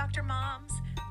Dr. Moms.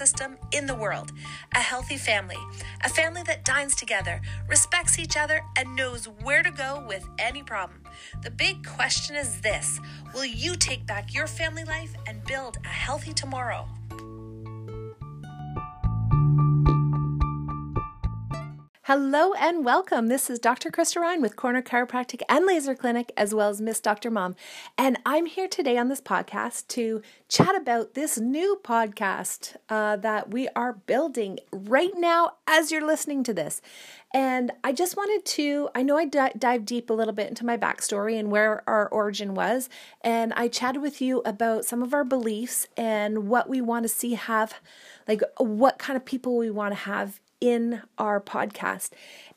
system in the world. A healthy family, a family that dines together, respects each other, and knows where to go with any problem. The big question is this Will you take back your family life and build a healthy tomorrow? Hello and welcome. This is Dr. Krista Ryan with Corner Chiropractic and Laser Clinic, as well as Miss Dr. Mom. And I'm here today on this podcast to chat about this new podcast uh, that we are building right now as you're listening to this. And I just wanted to, I know I d- dive deep a little bit into my backstory and where our origin was. And I chatted with you about some of our beliefs and what we want to see have, like what kind of people we want to have in our podcast.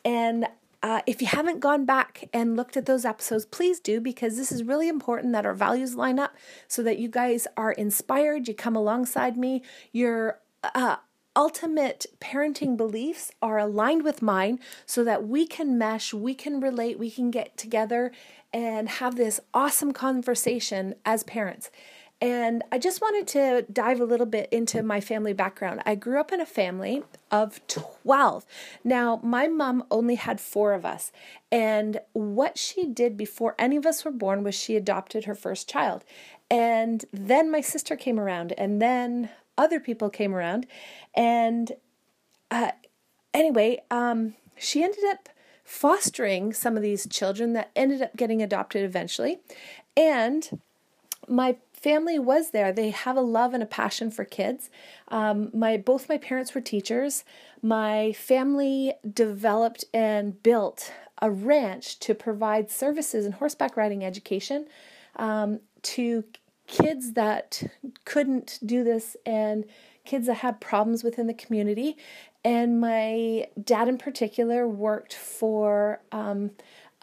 And uh, if you haven't gone back and looked at those episodes, please do because this is really important that our values line up so that you guys are inspired. You come alongside me. Your uh, ultimate parenting beliefs are aligned with mine so that we can mesh, we can relate, we can get together and have this awesome conversation as parents. And I just wanted to dive a little bit into my family background. I grew up in a family of 12. Now, my mom only had four of us. And what she did before any of us were born was she adopted her first child. And then my sister came around, and then other people came around. And uh, anyway, um, she ended up fostering some of these children that ended up getting adopted eventually. And my family was there. They have a love and a passion for kids. Um, my both my parents were teachers. My family developed and built a ranch to provide services and horseback riding education um, to kids that couldn't do this and kids that had problems within the community. And my dad, in particular, worked for um,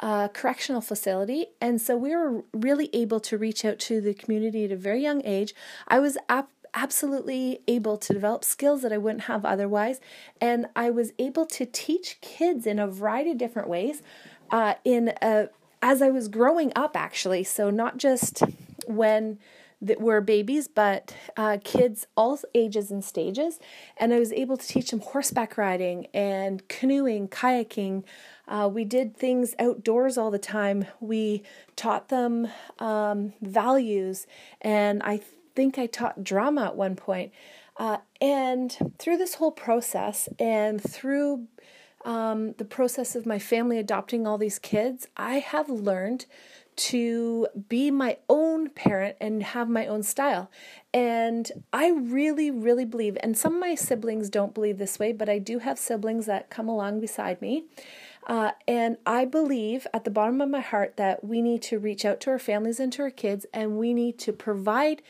a correctional facility. And so we were really able to reach out to the community at a very young age. I was ap- absolutely able to develop skills that I wouldn't have otherwise. And I was able to teach kids in a variety of different ways uh, in a, as I was growing up, actually. So not just when that were babies, but uh, kids all ages and stages. And I was able to teach them horseback riding and canoeing, kayaking, uh, we did things outdoors all the time. We taught them um, values, and I think I taught drama at one point. Uh, and through this whole process, and through um, the process of my family adopting all these kids, I have learned to be my own parent and have my own style. And I really, really believe, and some of my siblings don't believe this way, but I do have siblings that come along beside me. Uh, and I believe at the bottom of my heart that we need to reach out to our families and to our kids, and we need to provide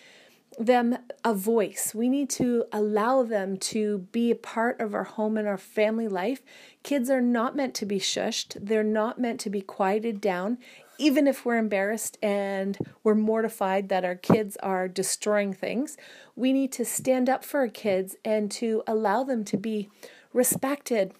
them a voice. We need to allow them to be a part of our home and our family life. Kids are not meant to be shushed, they're not meant to be quieted down. Even if we're embarrassed and we're mortified that our kids are destroying things, we need to stand up for our kids and to allow them to be respected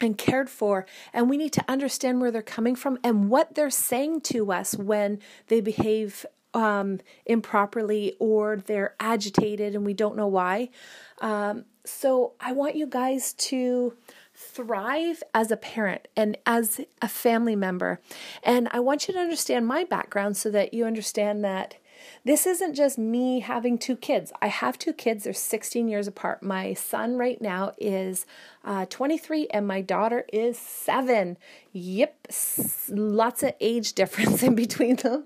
and cared for. And we need to understand where they're coming from and what they're saying to us when they behave um, improperly or they're agitated and we don't know why. Um, so I want you guys to thrive as a parent and as a family member. And I want you to understand my background so that you understand that this isn't just me having two kids. I have two kids, they're 16 years apart. My son right now is uh, 23 and my daughter is seven. Yep, lots of age difference in between them,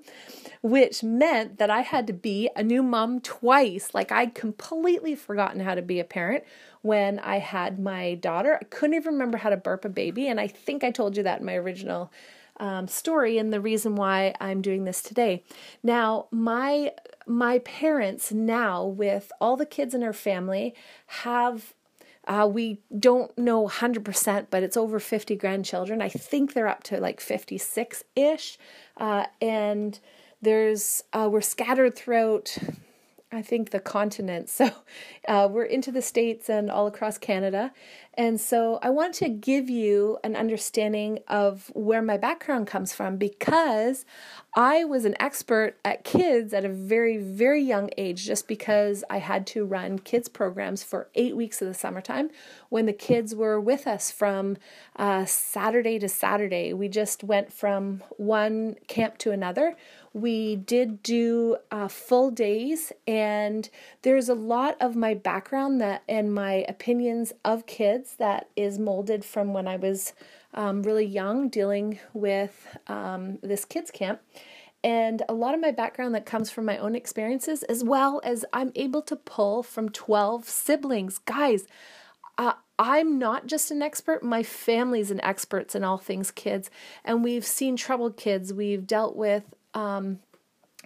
which meant that I had to be a new mom twice. Like I'd completely forgotten how to be a parent when I had my daughter. I couldn't even remember how to burp a baby, and I think I told you that in my original um, story and the reason why I'm doing this today. Now, my my parents now, with all the kids in our family, have uh, we don't know 100%, but it's over 50 grandchildren. I think they're up to like 56 ish. Uh, and there's, uh, we're scattered throughout I think, the continent. So uh, we're into the States and all across Canada. And so I want to give you an understanding of where my background comes from because I was an expert at kids at a very, very young age just because I had to run kids programs for eight weeks of the summertime when the kids were with us from uh, Saturday to Saturday. We just went from one camp to another we did do uh, full days, and there's a lot of my background that and my opinions of kids that is molded from when I was um, really young, dealing with um, this kids camp. And a lot of my background that comes from my own experiences as well as I'm able to pull from 12 siblings. Guys, uh, I'm not just an expert, my family's an experts in all things kids, and we've seen troubled kids, we've dealt with um,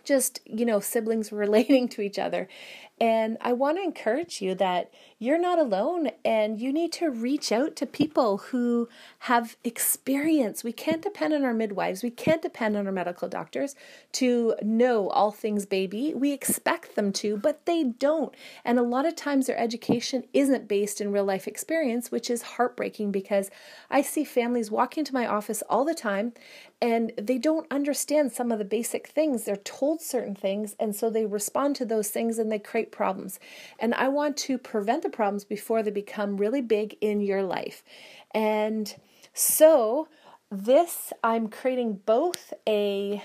just, you know, siblings relating to each other. And I want to encourage you that you're not alone and you need to reach out to people who have experience. We can't depend on our midwives, we can't depend on our medical doctors to know all things baby. We expect them to, but they don't. And a lot of times their education isn't based in real life experience, which is heartbreaking because I see families walk into my office all the time and they don't understand some of the basic things. They're told certain things, and so they respond to those things and they create problems. And I want to prevent the problems before they become really big in your life. And so, this I'm creating both a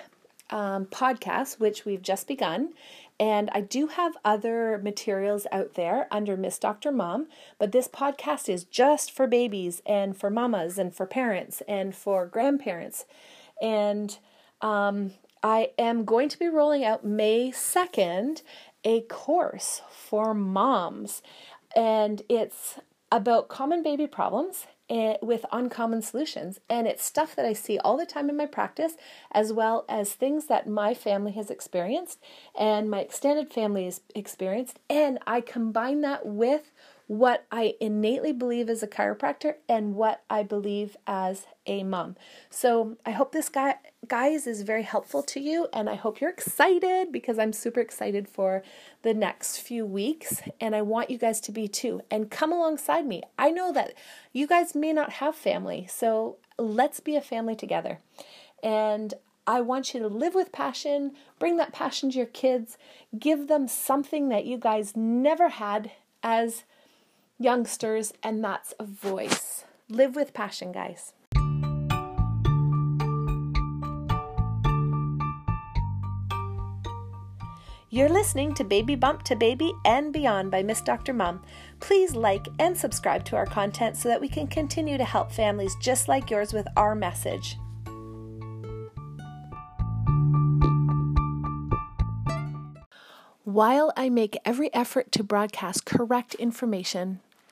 um, podcast, which we've just begun, and I do have other materials out there under Miss Dr. Mom, but this podcast is just for babies and for mamas and for parents and for grandparents. And um, I am going to be rolling out May 2nd a course for moms, and it's about common baby problems eh, with uncommon solutions. And it's stuff that I see all the time in my practice, as well as things that my family has experienced and my extended family has experienced. And I combine that with what I innately believe as a chiropractor and what I believe as a mom. So I hope this guy guys is very helpful to you and I hope you're excited because I'm super excited for the next few weeks and I want you guys to be too and come alongside me. I know that you guys may not have family, so let's be a family together. And I want you to live with passion, bring that passion to your kids, give them something that you guys never had as youngsters, and that's a voice. Live with passion, guys. You're listening to Baby Bump to Baby and Beyond by Miss Dr. Mom. Please like and subscribe to our content so that we can continue to help families just like yours with our message. While I make every effort to broadcast correct information,